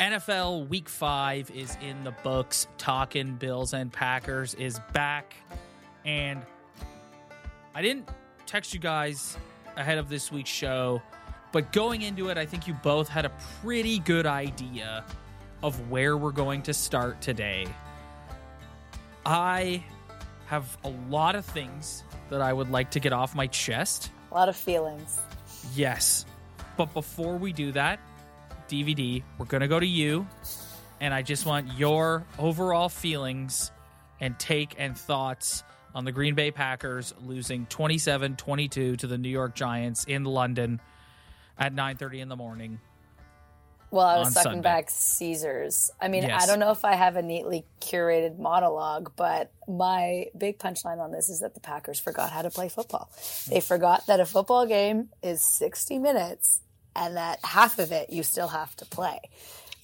NFL Week 5 is in the books. Talking Bills and Packers is back. And I didn't text you guys ahead of this week's show, but going into it, I think you both had a pretty good idea of where we're going to start today. I have a lot of things that I would like to get off my chest. A lot of feelings. Yes. But before we do that, DVD, we're going to go to you. And I just want your overall feelings and take and thoughts on the Green Bay Packers losing 27-22 to the New York Giants in London at 9:30 in the morning. Well, I was sucking Sunday. back Caesars. I mean, Yes. I don't know if I have a neatly curated monologue, but my big punchline on this is that the Packers forgot how to play football. They forgot that a football game is 60 minutes and that half of it you still have to play.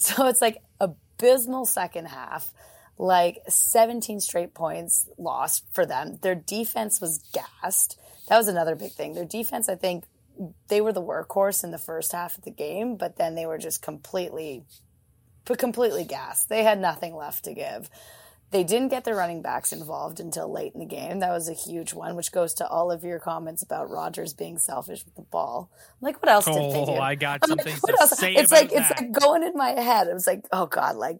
So it's like abysmal second half, like 17 straight points lost for them. Their defense was gassed. That was another big thing. Their defense, I think, they were the workhorse in the first half of the game, but then they were just completely, completely gassed. They had nothing left to give. They didn't get their running backs involved until late in the game. That was a huge one, which goes to all of your comments about Rodgers being selfish with the ball. I'm like, what else did they do? Oh, I got I'm some like, what to else? It's like it's like going in my head. It was like, oh god, like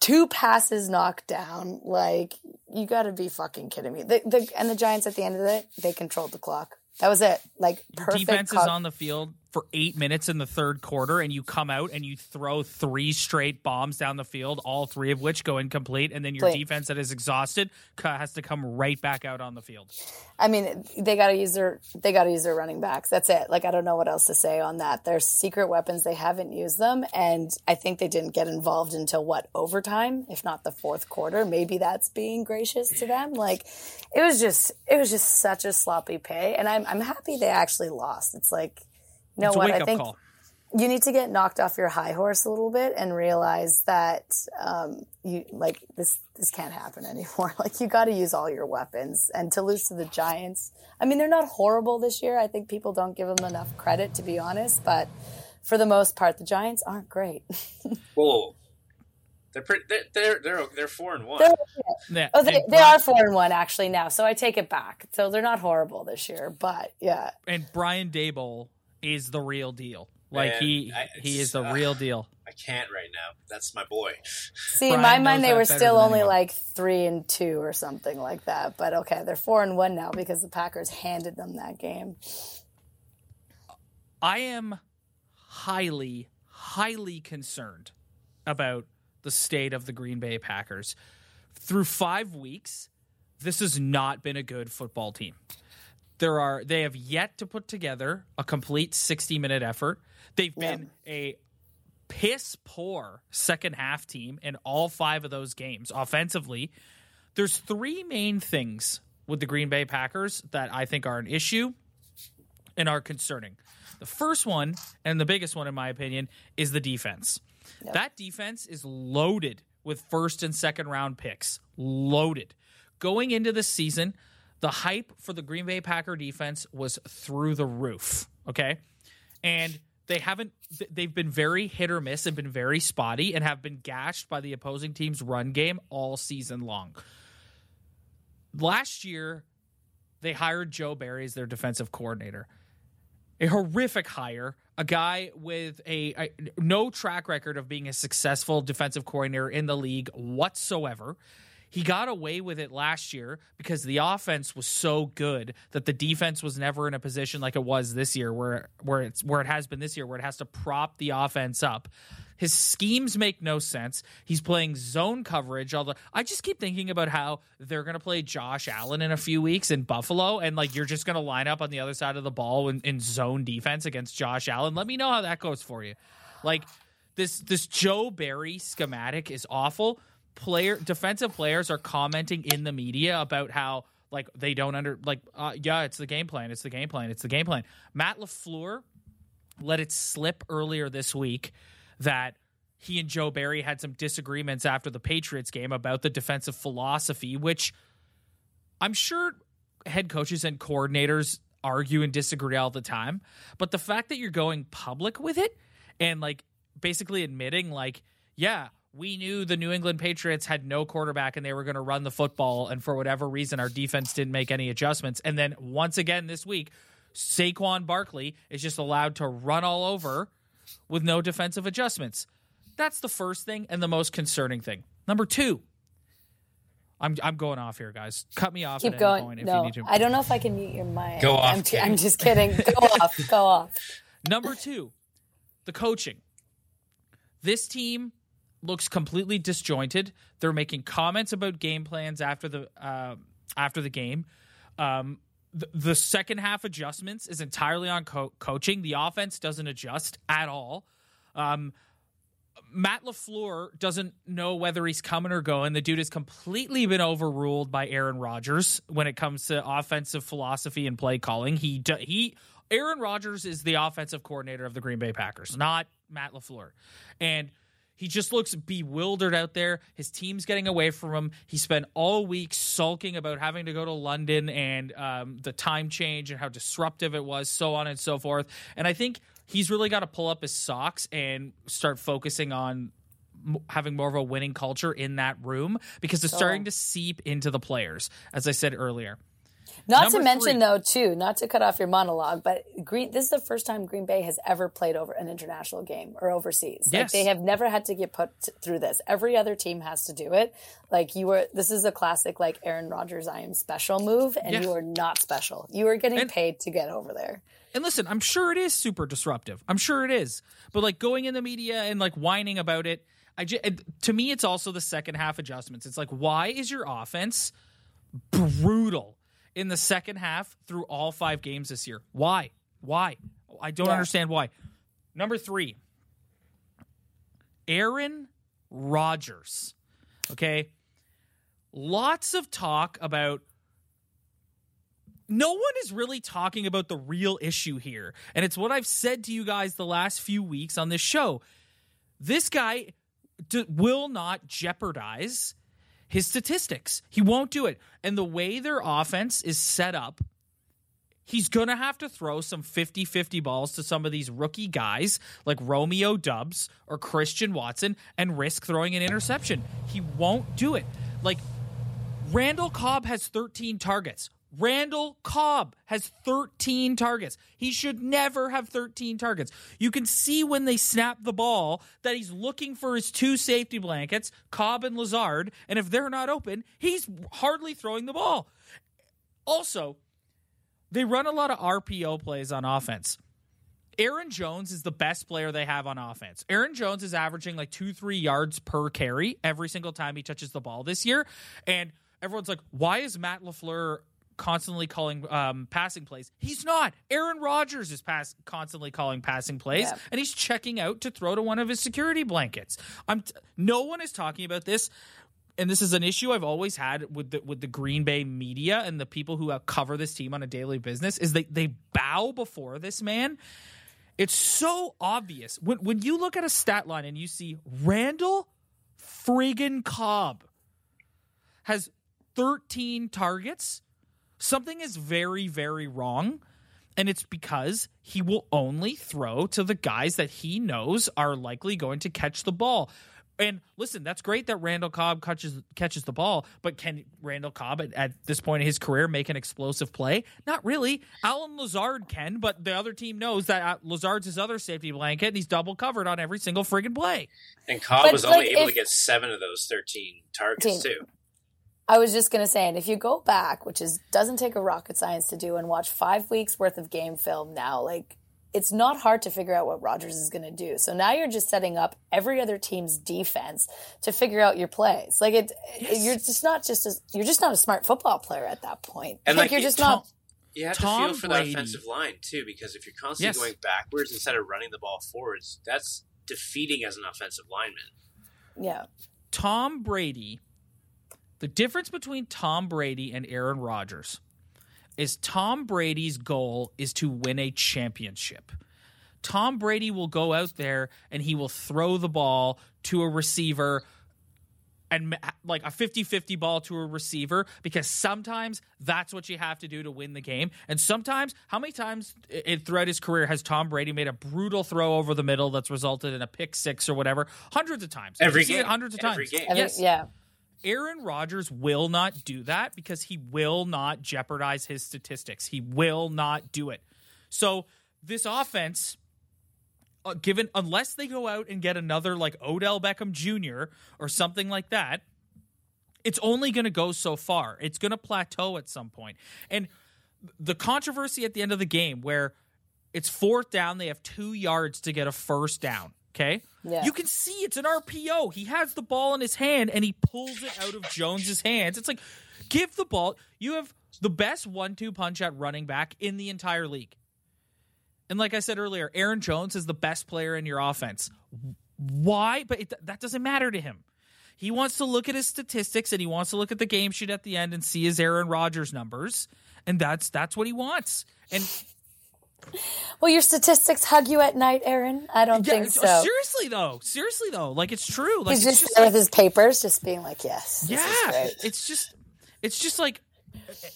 two passes knocked down. Like you got to be fucking kidding me. The, the and the Giants at the end of it, they controlled the clock. That was it. Like perfect. defense is co- on the field for eight minutes in the third quarter, and you come out and you throw three straight bombs down the field, all three of which go incomplete, and then your Please. defense that is exhausted has to come right back out on the field. I mean, they got to use their they got to use their running backs. That's it. Like I don't know what else to say on that. They're secret weapons. They haven't used them, and I think they didn't get involved until what overtime, if not the fourth quarter. Maybe that's being gracious to them. Like it was just it was just such a sloppy pay, and I'm I'm happy they actually lost. It's like know It's a what wake I up think call. you need to get knocked off your high horse a little bit and realize that um, you like this this can't happen anymore. Like you got to use all your weapons and to lose to the Giants. I mean, they're not horrible this year. I think people don't give them enough credit to be honest, but for the most part, the Giants aren't great. Whoa. They're pretty. They're they're they're, they're four and one. They're- Yeah, oh, they, and they Brian- are four and one actually now, so I take it back. So they're not horrible this year, but yeah, and Brian Daboll is the real deal. Like Man, he I- he is the uh, real deal. I can't right now. That's my boy. See, in my mind, they were still only anyone. like three and two or something like that. But okay, they're four and one now because the Packers handed them that game. I am highly, highly concerned about the state of the Green Bay Packers. Through five weeks, this has not been a good football team. There are they have yet to put together a complete 60 minute effort. They've been a piss poor second half team in all five of those games offensively. There's three main things with the Green Bay Packers that I think are an issue and are concerning. The first one, and the biggest one in my opinion, is the defense. That defense is loaded with first and second round picks. Loaded. Going into the season, the hype for the Green Bay Packer defense was through the roof. Okay. And they haven't, they've been very hit or miss and been very spotty and have been gashed by the opposing team's run game all season long. Last year, they hired Joe Barry as their defensive coordinator a horrific hire, a guy with a, a no track record of being a successful defensive coordinator in the league whatsoever. He got away with it last year because the offense was so good that the defense was never in a position like it was this year where where it's where it has been this year where it has to prop the offense up. His schemes make no sense. He's playing zone coverage. Although I just keep thinking about how they're going to play Josh Allen in a few weeks in Buffalo, and like you're just going to line up on the other side of the ball in, in zone defense against Josh Allen. Let me know how that goes for you. Like this, this Joe Barry schematic is awful. Player defensive players are commenting in the media about how like they don't under like uh, yeah, it's the game plan. It's the game plan. It's the game plan. Matt Lafleur let it slip earlier this week that he and Joe Barry had some disagreements after the Patriots game about the defensive philosophy, which I'm sure head coaches and coordinators argue and disagree all the time, but the fact that you're going public with it and like basically admitting like, yeah, we knew the New England Patriots had no quarterback and they were going to run the football and for whatever reason our defense didn't make any adjustments and then once again this week Saquon Barkley is just allowed to run all over with no defensive adjustments. That's the first thing and the most concerning thing. Number 2, I'm I'm going off here, guys. Cut me off. Keep at going. Any point if no, you need to. I don't know if I can mute your mic. Go off, I'm, Kate. I'm just kidding. Go off. Go off. Number two, the coaching. This team looks completely disjointed. They're making comments about game plans after the uh, after the game. Um, the, the second half adjustments is entirely on co- coaching. The offense doesn't adjust at all. Um, Matt LaFleur doesn't know whether he's coming or going. The dude has completely been overruled by Aaron Rodgers when it comes to offensive philosophy and play calling. He he Aaron Rodgers is the offensive coordinator of the Green Bay Packers, not Matt LaFleur. And he just looks bewildered out there. His team's getting away from him. He spent all week sulking about having to go to London and um, the time change and how disruptive it was, so on and so forth. And I think he's really got to pull up his socks and start focusing on having more of a winning culture in that room because it's So- starting to seep into the players, as I said earlier. Not Number to mention three. though, too, not to cut off your monologue, but Green. This is the first time Green Bay has ever played over an international game or overseas. Like Yes. they have never had to get put t- through this. Every other team has to do it. Like you were. This is a classic, like Aaron Rodgers, "I am special" move, and Yeah. you are not special. You are getting And- paid to get over there. And listen, I'm sure it is super disruptive. I'm sure it is. But like going in the media and like whining about it, I just, to me it's also the second half adjustments. It's like why is your offense brutal in the second half through all 5 games this year? Why? Why? I don't Yeah. understand why. Number 3. Aaron Rodgers. Okay? Lots of talk about no one is really talking about the real issue here. And it's what I've said to you guys the last few weeks on this show. This guy d- will not jeopardize his statistics. He won't do it. And the way their offense is set up, he's going to have to throw some 50 50 balls to some of these rookie guys like Romeo Doubs or Christian Watson and risk throwing an interception. He won't do it. Like, Randall Cobb has 13 targets. Randall Cobb has 13 targets. He should never have 13 targets. You can see when they snap the ball that he's looking for his two safety blankets, Cobb and Lazard, and if they're not open, he's hardly throwing the ball. Also, they run a lot of RPO plays on offense. Aaron Jones is the best player they have on offense. Aaron Jones is averaging like two, three yards per carry every single time he touches the ball this year. And everyone's like, why is Matt LaFleur constantly calling um, passing plays? He's not. Aaron Rodgers is pass- constantly calling passing plays, Yeah. and he's checking out to throw to one of his security blankets. I'm t- no one is talking about this and this is an issue I've always had with the with the Green Bay media and the people who uh, cover this team on a daily business is they they bow before this man. It's so obvious when when you look at a stat line and you see Randall friggin' Cobb has 13 targets. Something is very very wrong. And it's because he will only throw to the guys that he knows are likely going to catch the ball. And listen, that's great that Randall Cobb catches catches the ball, but can Randall Cobb at, at this point in his career make an explosive play? Not really. Allen Lazard can, but the other team knows that uh, Lazard's his other safety blanket, and he's double covered on every single friggin' play. And Cobb But, was only like, able if- to get seven of those 13 targets, Team. too. I was just gonna say, and if you go back, which is doesn't take a rocket science to do, and watch five weeks worth of game film now, like it's not hard to figure out what Rodgers is gonna do. So now you're just setting up every other team's defense to figure out your plays. Like it, you're just not just a, you're just not a smart football player at that point. And, like, like, you're just Tom- not. You have Tom to feel for Brady. the offensive line, too, because if you're constantly Yes. going backwards instead of running the ball forwards, that's defeating as an offensive lineman. Yeah, Tom Brady, the difference between Tom Brady and Aaron Rodgers is Tom Brady's goal is to win a championship. Tom Brady will go out there and he will throw the ball to a receiver and like a 50-50 ball to a receiver because sometimes that's what you have to do to win the game. And sometimes, how many times i throughout his career has Tom Brady made a brutal throw over the middle that's resulted in a pick six or whatever? Hundreds of times. Every You've seen it game. hundreds of Every times. game. Every- Yes. Yeah. Aaron Rodgers will not do that because he will not jeopardize his statistics. He will not do it. So this offense, uh, given unless they go out and get another like Odell Beckham Jr. or something like that, it's only going to go so far. It's going to plateau at some point. And the controversy at the end of the game where it's fourth down, they have two yards to get a first down. Okay. Yeah. You can see it's an RPO. He has the ball in his hand and he pulls it out of Jones's hands. It's like, give the ball. You have the best one two punch at running back in the entire league. And like I said earlier, Aaron Jones is the best player in your offense. Why? But it, that doesn't matter to him. He wants to look at his statistics and he wants to look at the game sheet at the end and see his Aaron Rodgers numbers, and that's that's what he wants. And Well, your statistics hug you at night, Aaron. I don't yeah, think uh, so. seriously though, seriously though, like it's true. Like He's it's just just there like- with his papers, just being like, "Yes, yeah, it's just it's just like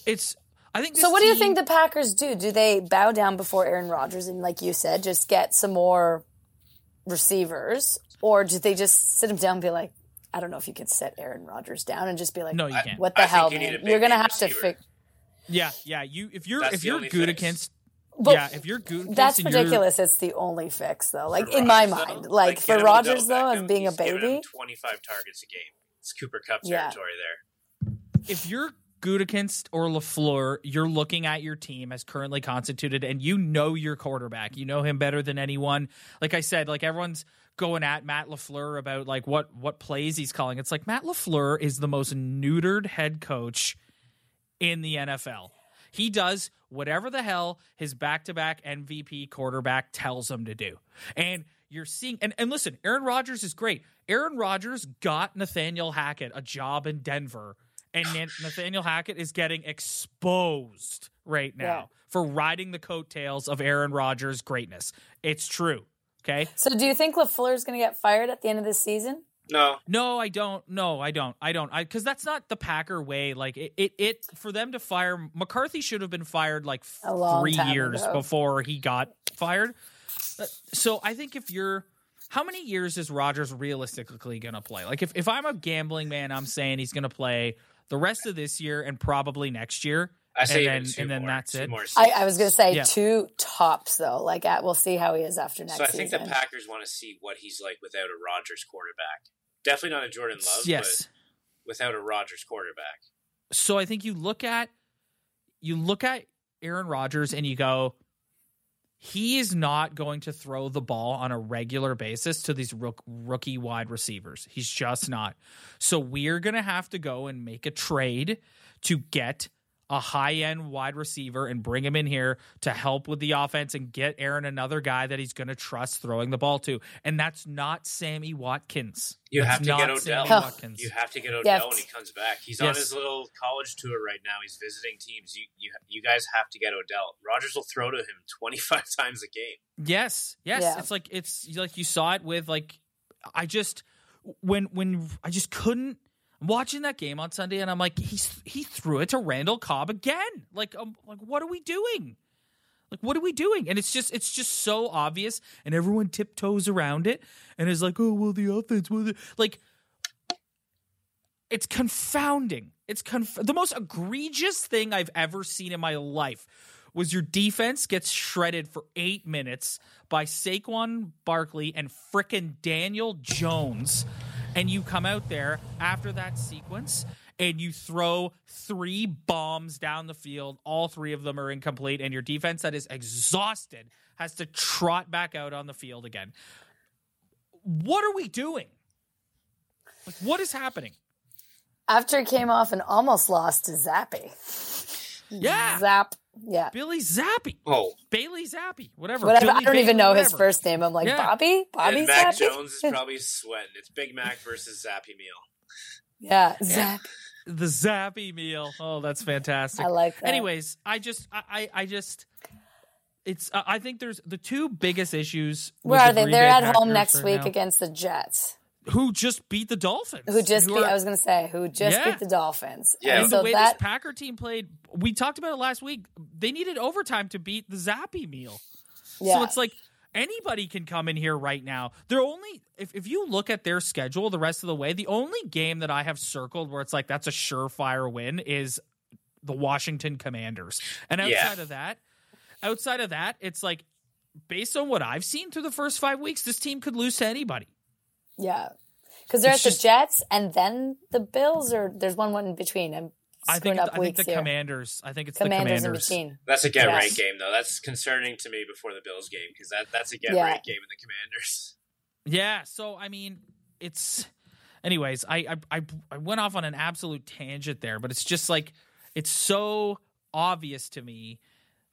it's. I think. So, this what do you think the Packers do? Do they bow down before Aaron Rodgers and, like you said, just get some more receivers, or do they just sit him down and be like, "I don't know if you can set Aaron Rodgers down," and just be like, No, you I- can't. "What the I hell, you man? You're gonna name have to receiver. fix." Yeah, yeah. You if you're That's if you're only Gutekunst, But yeah, if you're Gutekunst, that's and you're- ridiculous. It's the only fix, though. Like For in my mind, though, like, get for Rodgers though, as being a he's giving baby, 25 targets a game. It's Cooper Kupp Yeah. territory there. if you're Gutekunst or Lafleur, you're looking at your team as currently constituted, and you know your quarterback. You know him better than anyone. Like I said, like everyone's going at Matt Lafleur about like what what plays he's calling. It's like Matt Lafleur is the most neutered head coach in the NFL. He does whatever the hell his back to back MVP quarterback tells him to do. And you're seeing, and, and listen, Aaron Rodgers is great. Aaron Rodgers got Nathaniel Hackett a job in Denver, and Nathaniel Hackett is getting exposed right now Yeah. for riding the coattails of Aaron Rodgers' greatness. It's true. Okay. so do you think Lafleur's going to get fired at the end of the season? No, No, I don't. No, I don't. I don't. I because that's not the Packer way. Like it, it, it, for them to fire McCarthy should have been fired like A three years ago. before he got fired. Uh, So I think if you're, how many years is Rodgers realistically going to play? Like if if I'm a gambling man, I'm saying he's going to play the rest of this year and probably next year. I say And then- two and then more, that's two it. More I. I was going to say Yeah. two tops though. Like at, we'll see how he is after next so I think season. the Packers want to see what he's like without a Rodgers quarterback. Definitely not a Jordan Love, yes. but without a Rodgers quarterback. so I think you look at you look at Aaron Rodgers and you go, he is not going to throw the ball on a regular basis to these rook, rookie wide receivers. He's just not. So we're going to have to go and make a trade to get a high end wide receiver and bring him in here to help with the offense and get Aaron another guy that he's going to trust throwing the ball to. And that's not Sammy Watkins. You That's have to get Odell. Sammy Watkins. You have to get Odell Yes. when he comes back. He's Yes. on his little college tour right now. He's visiting teams. You, you, you guys have to get Odell. Rodgers will throw to him 25 times a game. Yes, yes. Yeah. It's like it's like you saw it with like I just when when I just couldn't I'm watching that game on Sunday and I'm like he's he threw it to Randall Cobb again. Like um, like what are we doing? Like what are we doing? And it's just it's just so obvious and everyone tiptoes around it and is like, "Oh, well the offense will like it's confounding. It's conf- the most egregious thing I've ever seen in my life was your defense gets shredded for eight minutes by Saquon Barkley and frickin' Daniel Jones, and you come out there after that sequence and you throw three bombs down the field. All three of them are incomplete, and your defense that is exhausted has to trot back out on the field again. What are we doing? Like, what is happening? After he came off and almost lost to Zappe. Yeah. Zap. Yeah. Billy Zappe, Oh, Bailey Zappe, whatever. Whatever. Billy I don't even Bailey, know his first name. I'm like, Yeah. Bobby? Bobby and Mac Zappy? Jones is probably sweating. It's Big Mac versus Zappy Meal. Yeah. Zap. the Zappy meal. Oh, that's fantastic. I like that. Anyways, I just, I, I, I just, it's. Uh, I think there's the two biggest issues. with Where are the they? Green They're Bay at home next right week now. against the Jets. Who just beat the Dolphins. Who just beat, are- I was going to say, who just Yeah. beat the Dolphins. Yeah. And and so the way that, this Packer team played, we talked about it last week. They needed overtime to beat the Zappy meal. yeah. So it's like anybody can come in here right now. They're only if, if you look at their schedule the rest of the way, the only game that I have circled where it's like that's a surefire win is the Washington Commanders. And Yeah. outside of that, outside of that, it's like based on what I've seen through the first five weeks, this team could lose to anybody. Yeah. Because they're It's at just- the Jets and then the Bills, or there's one one in between. I'm I screwing think up I think the here. Commanders. I think it's Commanders the in Commanders. between. That's a get Yes. right game though. That's concerning to me before the Bills game because that that's a get Yeah. right game in the Commanders. Yeah, so I mean, it's anyways, I, I I I went off on an absolute tangent there, but it's just like it's so obvious to me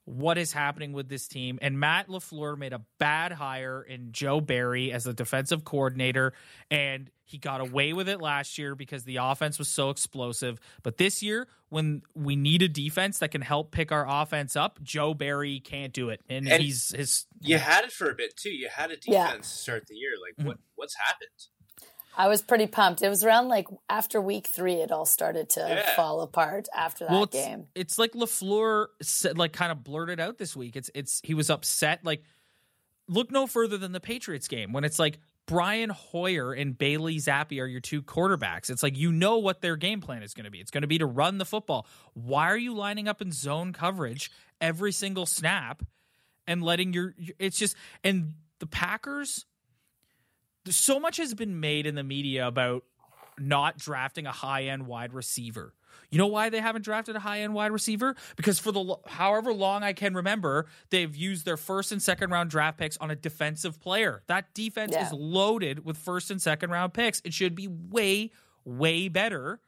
what is happening with this team and Matt LaFleur made a bad hire in Joe Barry as the defensive coordinator and he got away with it last year because the offense was so explosive but this year when we need a defense that can help pick our offense up Joe Barry can't do it and, And- he's his You had it for a bit too. You had a defense Yeah. start the year. Like Mm-hmm. what what's happened? I was pretty pumped. It was around like after week three, it all started to Yeah. fall apart after that well, it's, game. it's like Lafleur said, like kind of blurted out this week. It's it's he was upset. Like, look no further than the Patriots game when it's like Brian Hoyer and Bailey Zappe are your two quarterbacks. It's like you know what their game plan is going to be. It's going to be to run the football. Why are you lining up in zone coverage every single snap and letting your? It's just and the Packers. So much has been made in the media about not drafting a high end wide receiver. You know why they haven't drafted a high end wide receiver? Because for the however long I can remember, they've used their first and second round draft picks on a defensive player. That defense Yeah. is loaded with first and second round picks. It should be way way better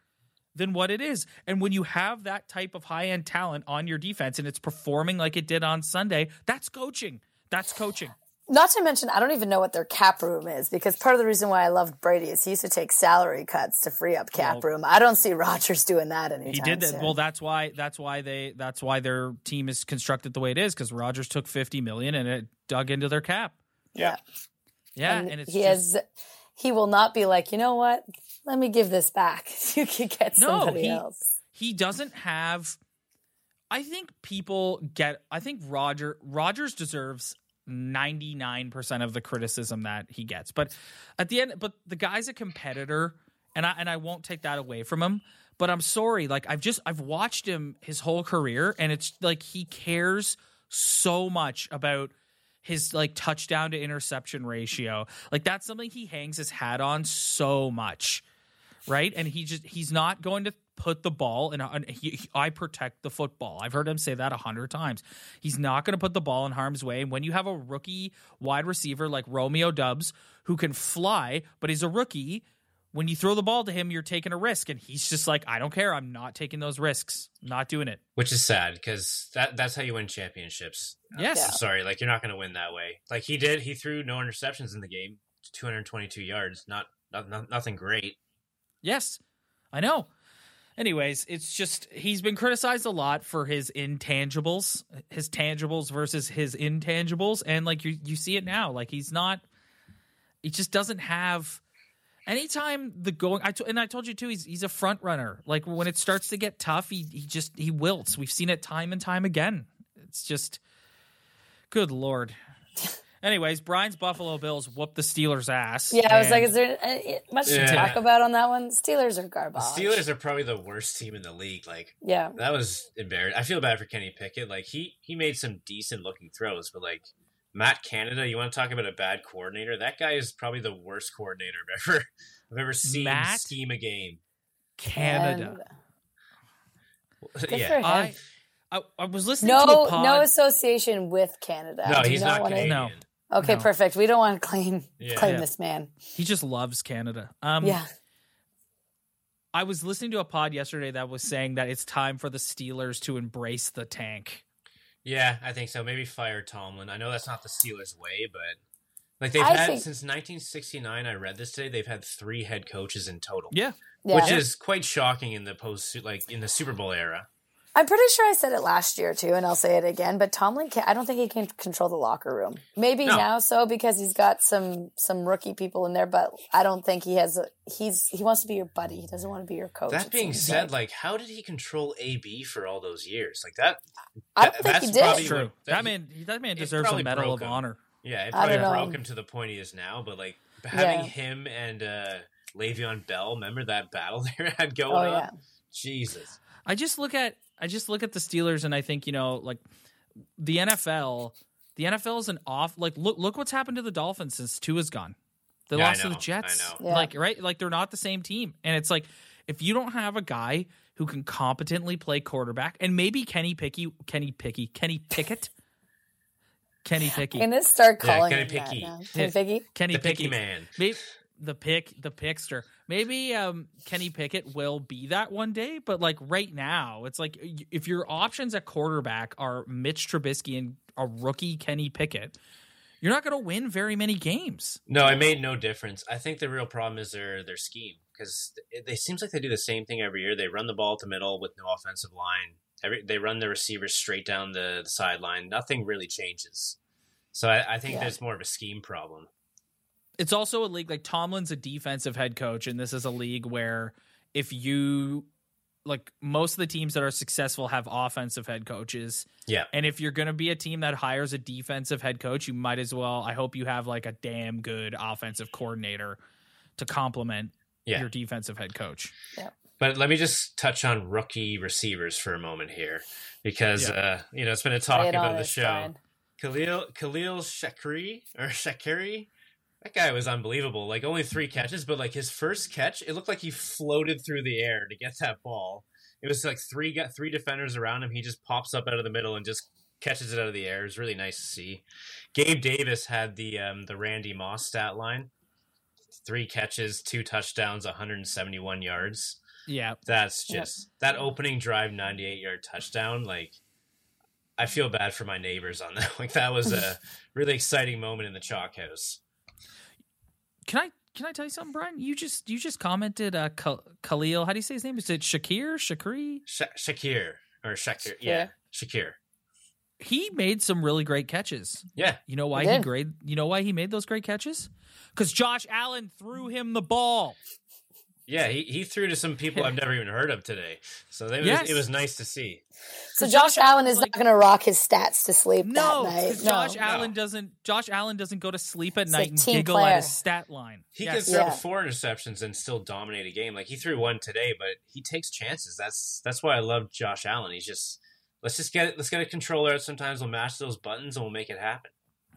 than what it is. And when you have that type of high end talent on your defense and it's performing like it did on Sunday, that's coaching. That's coaching. Not to mention, I don't even know what their cap room is because part of the reason why I loved Brady is he used to take salary cuts to free up cap Well- room. I don't see Rodgers doing that anytime He did that. soon. Well, that's why that's why they that's why their team is constructed the way it is because Rodgers took fifty million and it dug into their cap. yeah. Yeah, and, and, it's he just, has. He will not be like, you know what? Let me give this back. you can get No, somebody he- else. he doesn't have. I think people get. I think Roger Rodgers deserves ninety nine percent of the criticism that he gets, but at the end, but the guy's a competitor, and I and I won't take that away from him. But I'm sorry, like I've just I've watched him his whole career, and it's like he cares so much about his like touchdown to interception ratio. Like that's something he hangs his hat on so much right? And he just he's not going to put the ball in. A, he, he- I protect the football. I've heard him say that a hundred times. He's not going to put the ball in harm's way. And when you have a rookie wide receiver like Romeo Doubs who can fly, but he's a rookie. When you throw the ball to him, you're taking a risk, and he's just like, "I don't care. I'm not taking those risks. not doing it." Which is sad because that that's how you win championships. Yes, Yeah. Sorry, like you're not going to win that way. Like he did, he threw no interceptions in the game, 222 yards. Not, not, not nothing great. Yes, I know. Anyways, it's just he's been criticized a lot for his intangibles, his tangibles versus his intangibles, and like you you see it now. Like he's not, he just doesn't have. Anytime the going, I t- and I told you too, he's he's a front runner. Like when it starts to get tough, he he just he wilts. We've seen it time and time again. It's just, good lord. Anyways, Brian's Buffalo Bills whooped the Steelers' ass. Yeah, I was like, is there uh, much to talk about on that one? Steelers are garbage. The Steelers are probably the worst team in the league. Like Yeah. that was embarrassing. I feel bad for Kenny Pickett. Like he he made some decent looking throws, but like Matt Canada, you want to talk about a bad coordinator? That guy is probably the worst coordinator I've ever I've ever seen Matt? scheme a game. Canada. Good yeah. I, I I was listening to no, a pod. no association with Canada. No, he's not not wanna- Canadian. No. Okay, No. perfect. We don't want to claim Yeah. claim Yeah. this man. he just loves Canada. Um, yeah. I was listening to a pod yesterday that was saying that it's time for the Steelers to embrace the tank. Yeah, I think so. Maybe fire Tomlin. I know that's not the Steelers' way, but like they've I had think- since 1969. I read this today. They've had three head coaches in total, Yeah, Yeah. which is quite shocking in the post like in the Super Bowl era. I'm pretty sure I said it last year too, and I'll say it again. But Tomlin, can, I don't think he can control the locker room. Maybe No. now so because he's got some some rookie people in there, but I don't think he has. A, he's he wants to be your buddy. He doesn't want to be your coach. That being said, like. like how did he control AB for all those years? Like that. I don't that- think that's he did. probably True. what- That he- man, that man deserves a medal of him. honor. Yeah, it I probably don't know. broke him to the point he is now. But like having Yeah. him and uh Le'Veon Bell, remember that battle they had going Oh on? yeah, Jesus. I just look at I just look at the Steelers and I think you know like the NFL. The NFL is an off like look look what's happened to the Dolphins since Tua's gone. They Yeah, I lost to the Jets. I know. Yeah. Like right like they're not the same team. And it's like if you don't have a guy who can competently play quarterback and maybe Kenny Picky Kenny Picky Kenny Pickett Kenny Picky I'm gonna start Yeah, calling Kenny him that Picky. now. Kenny Picky. Kenny the Picky picky man. Maybe the pick, the pickster. Maybe um, Kenny Pickett will be that one day, but like right now, it's like if your options at quarterback are Mitch Trubisky and a rookie Kenny Pickett, you're not going to win very many games. No, it made no difference. I think the real problem is their their scheme because it, it seems like they do the same thing every year. They run the ball to middle with no offensive line. Every, they run the receivers straight down the, the sideline. Nothing really changes. So I, I think Yeah. there's more of a scheme problem. It's also a league like Tomlin's a defensive head coach, and this is a league where if you like most of the teams that are successful have offensive head coaches. Yeah. And if you're going to be a team that hires a defensive head coach, you might as well. I hope you have like a damn good offensive coordinator to complement Yeah. your defensive head coach. But let me just touch on rookie receivers for a moment here, because uh, you know it's been a talk it about the show. Brian. Khalil Khalil Shakri or Shakiri, that guy was unbelievable. Like only three catches, but like his first catch, it looked like he floated through the air to get that ball. It was like three got three defenders around him. He just pops up out of the middle and just catches it out of the air. It was really nice to see. Gabe Davis had the um, the Randy Moss stat line: three catches, two touchdowns, 171 yards. Yeah. That's Yep. just that opening drive, 98 yard touchdown. Like, I feel bad for my neighbors on that. Like, that was a really exciting moment in the chalk house. Can I can I tell you something, Brian? You just you just commented uh Khal- Khalil. How do you say his name? Is it Shakir? Shakri? Sha- Shakir or Shakir, yeah, Shakir, He made some really great catches. yeah. You know why He he, did. great? You know why he made those great catches? Because Josh Allen threw him the ball. Yeah, he, he threw to some people I've never even heard of today. So they, Yes. was, it was nice to see. So Josh, Josh Allen is like- not going to rock his stats to sleep No, that night. 'cause No. Josh No. Allen doesn't. Josh Allen doesn't go to sleep at He's night a and giggle player. at his stat line. He Yes. can throw Yeah. four interceptions and still dominate a game. Like he threw one today, but he takes chances. That's that's why I love Josh Allen. He's just let's just get it. Let's get a controller. Sometimes we'll mash those buttons and we'll make it happen.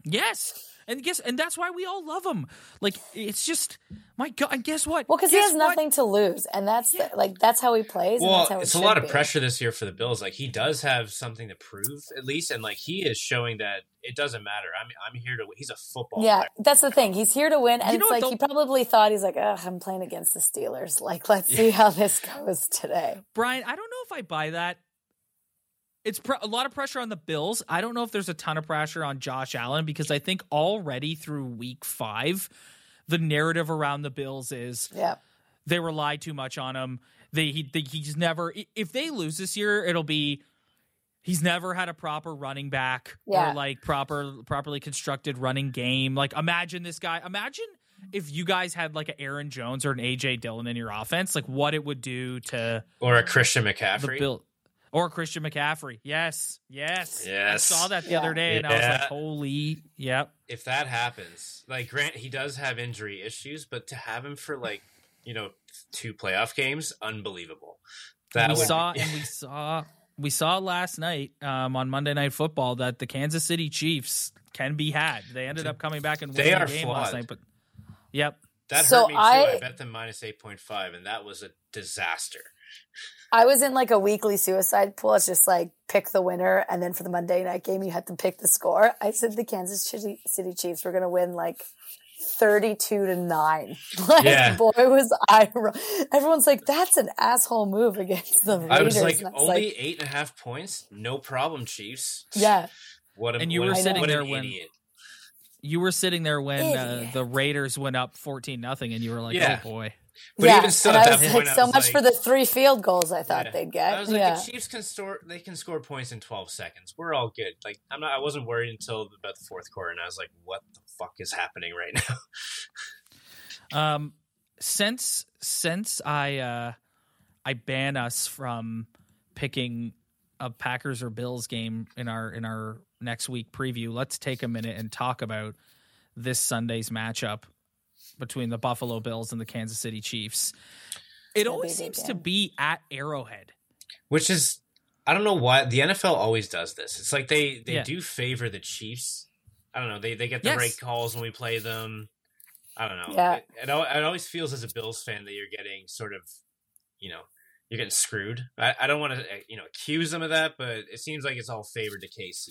Yes, and guess and that's why we all love him. Like it's just my God. And guess what? Well, because he Guess has what? nothing to lose, and that's Yeah. the, like that's how he plays. and Well, that's how it it's a should lot of be. pressure this year for the Bills. Like he does have something to prove at least, and like he is showing that it doesn't matter. I'm I'm here to. He's a football. Yeah, player. that's the thing. He's here to win, and You it's what, like he probably thought he's like, "Ugh, I'm playing against the Steelers. Like, let's see how this goes today." Brian, I don't know if I buy that. It's pr- a lot of pressure on the Bills. I don't know if there's a ton of pressure on Josh Allen because I think already through week five, the narrative around the Bills is Yeah, they rely too much on him. They, he, they he's never if they lose this year, it'll be he's never had a proper running back Yeah. or like proper properly constructed running game. Like imagine this guy. Imagine if you guys had like an Aaron Jones or an AJ Dillon in your offense, like what it would do to Or a Christian the McCaffrey. Bill or Christian McCaffrey. Yes, yes, Yes. I saw that the Yeah. other day, and I was like, "Holy, yep." if that happens, like Grant, he does have injury issues, but to have him for like you know two playoff games, unbelievable. That we would saw and we saw we saw last night um, on Monday Night Football that the Kansas City Chiefs can be had. They ended up coming back and winning the game last flawed. night, but yep, that So hurt me too. I- I bet them minus eight point five, and that was a disaster. I was in like a weekly suicide pool. It's just like pick the winner, and then for the Monday night game, you had to pick the score. I said the Kansas City, City Chiefs were going to win like. 32 to 9. Like, Yeah. boy, was I wrong. Everyone's like, that's an asshole move against the Raiders. I was like, I was only like, eight and a half points, no problem, Chiefs. yeah. What a, And you what were a- sitting an there when- idiot. you were sitting there when uh, the Raiders went up fourteen nothing, and you were like, Yeah. "Oh boy." But yeah, even still, and at I that was point, like, so much like- for the three field goals I thought Yeah. they'd get. I was like, yeah. the Chiefs can score. They can score points in 12 seconds. We're all good. Like I'm not. I wasn't worried until about the fourth quarter, and I was like, what the fuck is happening right now? Um, since since I uh, I ban us from picking a Packers or Bills game in our in our next week preview, let's take a minute and talk about this Sunday's matchup between the Buffalo Bills and the Kansas City Chiefs. It gonna be a always big seems to be at Arrowhead. Which is, I don't know why the NFL always does this. It's like they they Yeah. do favor the Chiefs. I don't know. They they get the Yes. right calls when we play them. I don't know. Yeah. It, it, it always feels as a Bills fan that you're getting sort of, you know, you're getting screwed. I, I don't want to you know accuse them of that, but it seems like it's all favored to KC.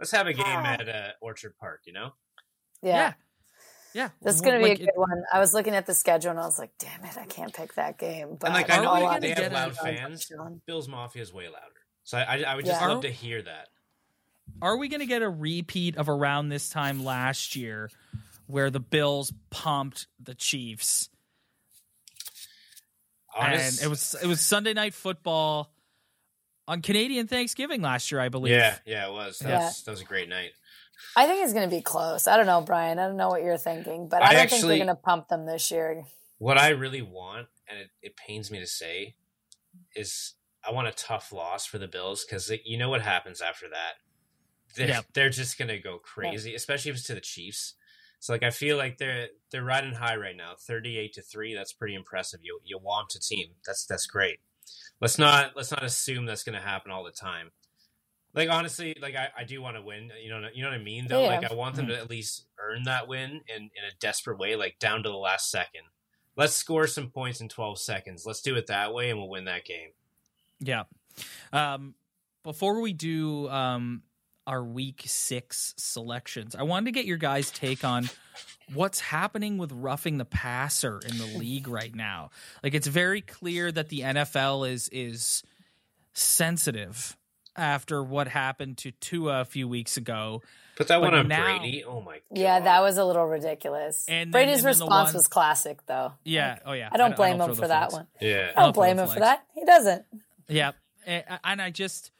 Let's have a game Ah. at uh, Orchard Park. You know. yeah. Yeah. Yeah. This is Well, going to be like, a good one. I was looking at the schedule and I was like, damn it, I can't pick that game. But And like I know we they- get have a- loud fans. Bills Mafia is way louder. So I, I, I would just Yeah. love to hear that. Are we going to get a repeat of around this time last year where the Bills pumped the Chiefs? Honest, and it was it was Sunday night football on Canadian Thanksgiving last year, I believe. yeah, yeah, it was. That, Yeah. was. that was a great night. I think it's going to be close. I don't know, Brian. I don't know what you're thinking, but I, I don't actually- think they're going to pump them this year. What I really want, and it, it pains me to say, is I want a tough loss for the Bills because you know what happens after that. They're, Yep. they're just gonna go crazy, especially if it's to the Chiefs. So like I feel like they're they're riding high right now, thirty eight to three. That's pretty impressive. You you want a team. That's that's great. Let's not let's not assume that's gonna happen all the time. Like honestly, like I, I do want to win. You know you know what I mean though. Yeah. Like I want them to at least earn that win in in a desperate way, like down to the last second. Let's score some points in twelve seconds. Let's do it that way, and we'll win that game. Yeah. Um, before we do um, our week six selections, I wanted to get your guys' take on what's happening with roughing the passer in the league right now. Like it's very clear that the NFL is is sensitive after what happened to Tua a few weeks ago. Put that But one on now- Brady. Oh my god. Yeah, that was a little ridiculous. And then- Brady's and then the response one- was classic, though. Yeah. Oh yeah. I don't blame throw him for that one. Yeah. I don't blame him for that. He doesn't. Yeah, and, and I just,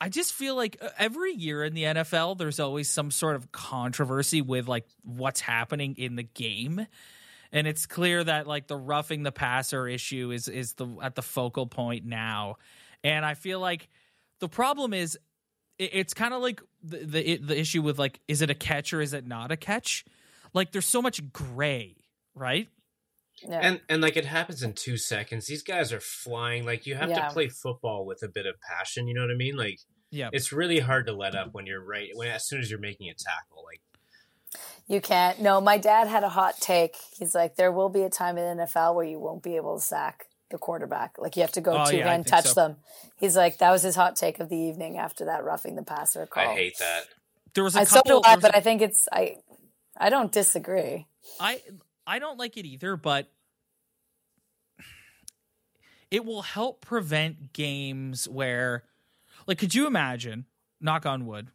I just feel like uh, every year in the NFL, there's always some sort of controversy with like what's happening in the game, and it's clear that like the roughing the passer issue is is the at the focal point now, and I feel like the problem is it, it's kind of like the the the issue with like is it a catch or is it not a catch? Like there's so much gray, right? Yeah. And and like it happens in two seconds. These guys are flying. Like you have Yeah. to play football with a bit of passion. You know what I mean? Like Yeah. it's really hard to let up when you're right when as soon as you're making a tackle. Like You can't. No, my dad had a hot take. He's like, there will be a time in the NFL where you won't be able to sack the quarterback. Like you have to go Oh, two yeah, I hand touch so. them. He's like, that was his hot take of the evening after that roughing the passer call. I hate that. There was a I so couple. do I, there was a but I think it's I. I don't disagree. I I don't like it either, but it will help prevent games where like could you imagine, knock on wood,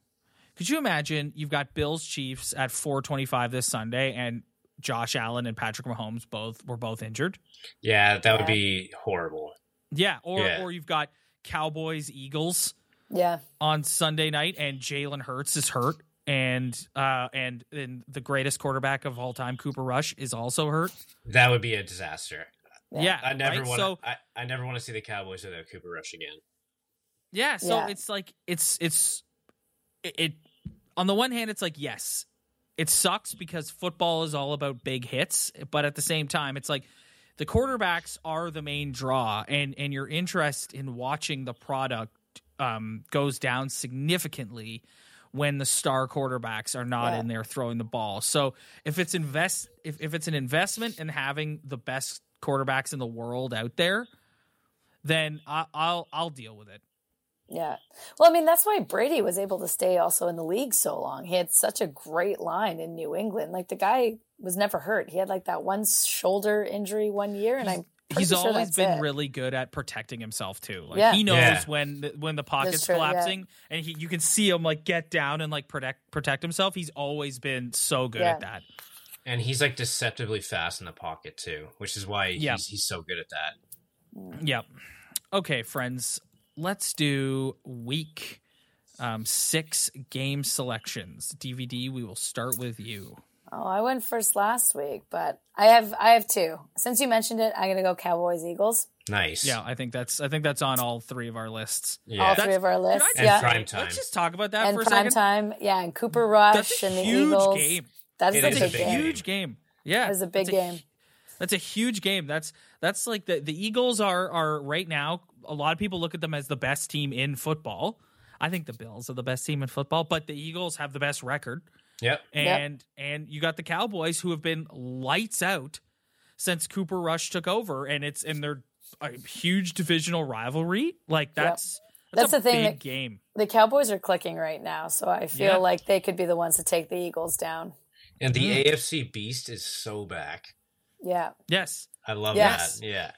could you imagine you've got Bills Chiefs at 425 this Sunday and Josh Allen and Patrick Mahomes both were both injured? Yeah, that would Yeah. be horrible. Yeah, or Yeah. or you've got Cowboys Eagles Yeah, on Sunday night and Jalen Hurts is hurt and uh and and the greatest quarterback of all time Cooper Rush is also hurt. That would be a disaster. Yeah. Yeah, I never right? want So to. I, I never want to see the Cowboys without Cooper Rush again. Yeah, so Yeah. it's like it's it's it, it on the one hand it's like yes, it sucks because football is all about big hits, but at the same time it's like the quarterbacks are the main draw and and your interest in watching the product um goes down significantly when the star quarterbacks are not Yeah. in there throwing the ball. So if it's invest if, if it's an investment in having the best quarterbacks in the world out there, then I, I'll I'll deal with it. Yeah. Well, I mean, that's why Brady was able to stay also in the league so long. He had such a great line in New England. Like the guy was never hurt. He had like that one shoulder injury one year, and I'm he's sure always been it. really good at protecting himself too. Like Yeah. he knows Yeah. when the, when the pocket's true, yeah. collapsing, and he you can see him like get down and like protect protect himself. He's always been so good Yeah. at that. And he's like deceptively fast in the pocket too, which is why Yeah. he's he's so good at that. Mm. Yep. Okay, friends, let's do week um, six game selections. DVD, we will start with you. Oh, I went first last week, but I have I have two. Since you mentioned it, I'm gonna go Cowboys Eagles. Nice. Yeah, I think that's I think that's on all three of our lists. Yeah. All That's- three of our lists. I And yeah. prime time. Let's just talk about that and for a prime second. time. Yeah, and Cooper Rush and the huge Eagles. game. That's, It that's is a a big big game. Huge game. Yeah, That is a big that's game. That's a huge game. That's that's like the the Eagles are are right now. A lot of people look at them as the best team in football. I think the Bills are the best team in football, but the Eagles have the best record. Yep. And and you got the Cowboys who have been lights out since Cooper Rush took over, and it's and they're a huge divisional rivalry. Like that's that's, That's a the thing big that- game. The Cowboys are clicking right now, so I feel Yeah. like they could be the ones to take the Eagles down. And the Mm. AFC beast is so back. Yeah. Yes. I love Yes. that. Yeah.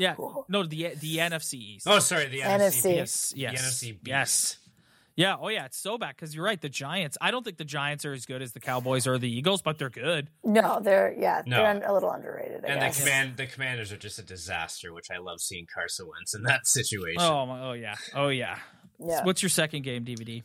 Yeah. No, the the NFC East. Oh, sorry, the NFC. NFC. yes. Yes. The NFC beast. Yes. Yeah. Oh, yeah. It's so bad because you're right. The Giants. I don't think the Giants are as good as the Cowboys or the Eagles, but they're good. No, they're yeah, No. they're a little underrated. I And the command the commanders are just a disaster, which I love seeing Carson Wentz in that situation. Oh, my, oh yeah. Oh yeah. yeah. What's your second game DVD?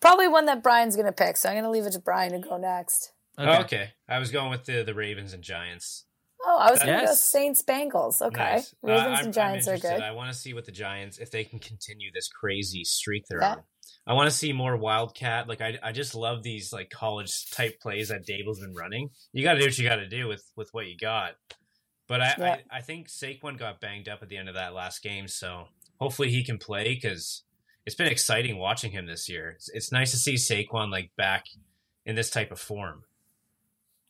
Probably one that Brian's gonna pick, so I'm gonna leave it to Brian to go next. okay. Oh, okay. I was going with the the Ravens and Giants. Oh, I was gonna go Saints Bengals. Okay. Nice. Uh, Ravens I'm- and Giants are good. I want to see what the Giants if they can continue this crazy streak they're Yeah. on. I want to see more Wildcat. Like I, I just love these like college type plays that Daboll's been running. You got to do what you got to do with with what you got. But I, Yeah. I, I think Saquon got banged up at the end of that last game, so hopefully he can play because it's been exciting watching him this year. It's, it's nice to see Saquon like back in this type of form.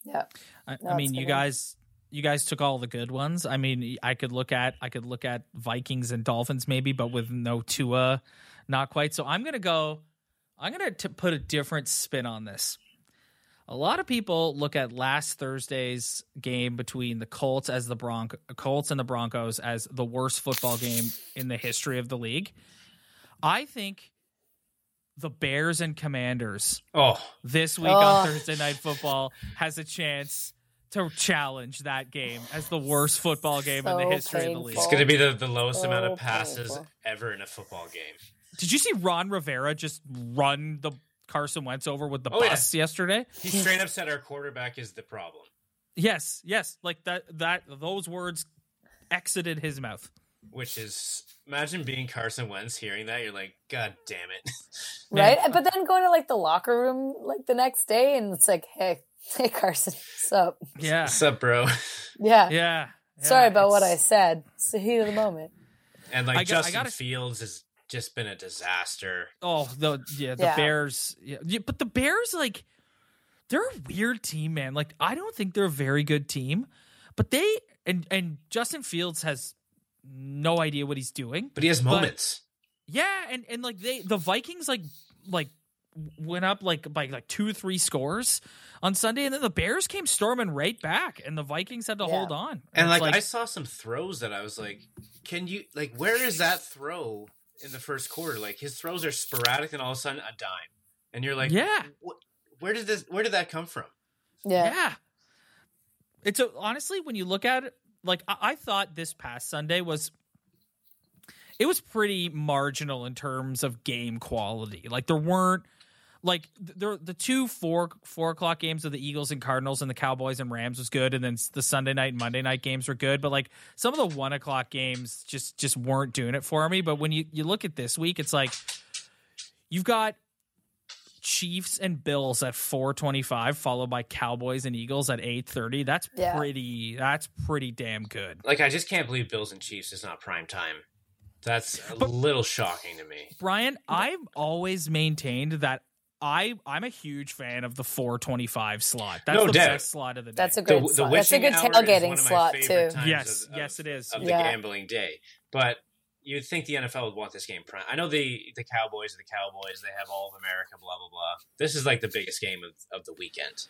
Yeah. I, No, I mean, you good. guys, you guys took all the good ones. I mean, I could look at, I could look at Vikings and Dolphins maybe, but with no Tua, not quite. So I'm gonna go. I'm gonna t- put a different spin on this. A lot of people look at last Thursday's game between the Colts as the Bronco, Colts and the Broncos as the worst football game in the history of the league. I think the Bears and Commanders Oh, this week Oh. on Thursday Night Football has a chance to challenge that game as the worst football game in the So history of the league. it's going to be the, the lowest So amount of passes painful. ever in a football game. Did you see Ron Rivera just run the Carson Wentz over with the Oh, yeah. bus yesterday? He straight up said our quarterback is the problem. Yes, yes, like that that those words exited his mouth. Which is imagine being Carson Wentz hearing that you're like, God damn it! Right? But then going to like the locker room like the next day and it's like, hey, hey Carson, what's up? Yeah. What's up, bro? Yeah. Yeah. Sorry yeah, about what I said. It's the heat of the moment. And like I got- I Justin gotta- Fields has just been a disaster. Oh, the yeah, the Yeah. Bears. Yeah. yeah, but the Bears like they're a weird team, man. Like I don't think they're a very good team, but they and and Justin Fields has no idea what he's doing. But he has But- moments. Yeah, and and like they the Vikings like like went up like by like two three scores on Sunday, and then the Bears came storming right back, and the Vikings had to Yeah. hold on. and it's like, I saw some throws that I was like, can you like where is that throw in the first quarter? Like his throws are sporadic and all of a sudden a dime. And you're like, Yeah. Where did this where did that come from? Yeah. Yeah. It's a, honestly when you look at it, like I, I thought this past Sunday was it was pretty marginal in terms of game quality. Like there weren't like the the two four four o'clock games of the Eagles and Cardinals and the Cowboys and Rams was good, and then the Sunday night and Monday night games were good. But like some of the one o'clock games just just weren't doing it for me. But when you you look at this week, it's like you've got Chiefs and Bills at 425 followed by Cowboys and Eagles at 830 that's Yeah. pretty that's pretty damn good Like I just can't believe Bills and Chiefs is not prime time. That's a But- little shocking to me. Brian I've always maintained that I I'm a huge fan of the 425 slot that's No the doubt. best slot of the day That's a The, great the slot. That's a good tailgating one of my slot too. Yes, of- yes, it is. of the Yeah. gambling day. But you'd think the NFL would want this game prime. I know the the Cowboys are the Cowboys. They have all of America. Blah blah blah. This is like the biggest game of, of the weekend.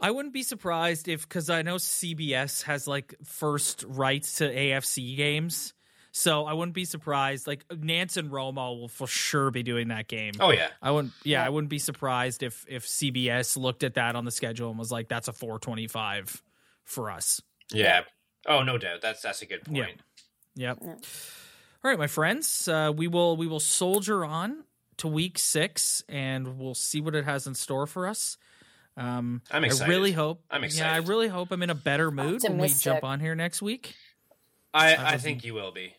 I wouldn't be surprised if because I know CBS has like first rights to AFC games. So I wouldn't be surprised. Like Nance and Romo will for sure be doing that game. Oh yeah, I wouldn't. Yeah, I wouldn't be surprised if if CBS looked at that on the schedule and was like, "That's a 425 for us." yeah. Oh no doubt. That's that's a good point. Yeah. Yep. All right, my friends. Uh, we will we will soldier on to week six, and we'll see what it has in store for us. Um, I'm excited. I really hope. I'm excited. Yeah, I really hope I'm in a better mood when we jump on here next week. I, I I think you will be.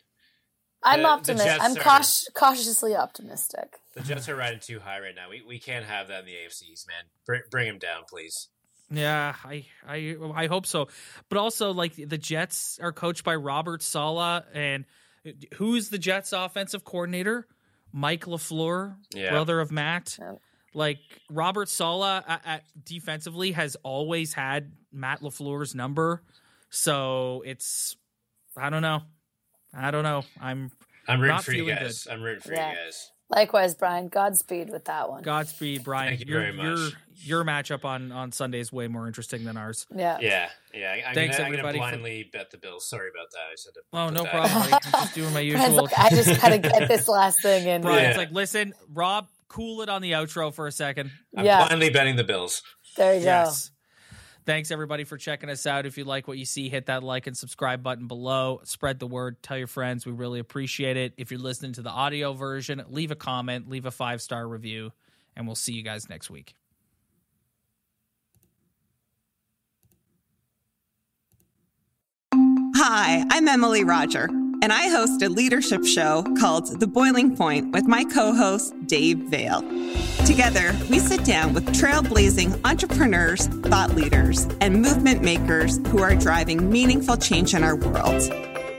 I'm The- the optimistic. I'm are- cautiously optimistic. The Jets are riding too high right now. We we can't have that in the AFCs, man. Bring bring him down, please. Yeah, I I I hope so. But also, like the Jets are coached by Robert Saleh, and who's the Jets' offensive coordinator? Mike LaFleur, Yeah. brother of Matt. Yeah. Like Robert Saleh at, at defensively has always had Matt LaFleur's number, so it's I don't know, I don't know. I'm I'm rooting Not for you feeling guys. I'm rooting for Yeah. you guys. Likewise, Brian. Godspeed with that one. Godspeed, Brian. Thank you your, very much. Your your matchup on on Sunday is way more interesting than ours. Yeah. Yeah, yeah. I- I'm Thanks, gonna, I'm gonna everybody, for- blindly bet the Bills. Sorry about that. I said to Oh, no that- problem. I'm just doing my usual. like, I just gotta get this last thing in. Brian's Yeah. like, listen, Rob, cool it on the outro for a second. I'm Yeah. blindly betting the Bills. There you go. Thanks everybody for checking us out. If you like what you see, hit that like and subscribe button below. Spread the word. Tell your friends. We really appreciate it. If you're listening to the audio version, leave a comment, leave a five star review, and we'll see you guys next week. Hi, I'm Emily Roger, and I host a leadership show called The Boiling Point with my co host, Dave Vale. Together, we sit down with trailblazing entrepreneurs, thought leaders, and movement makers who are driving meaningful change in our world.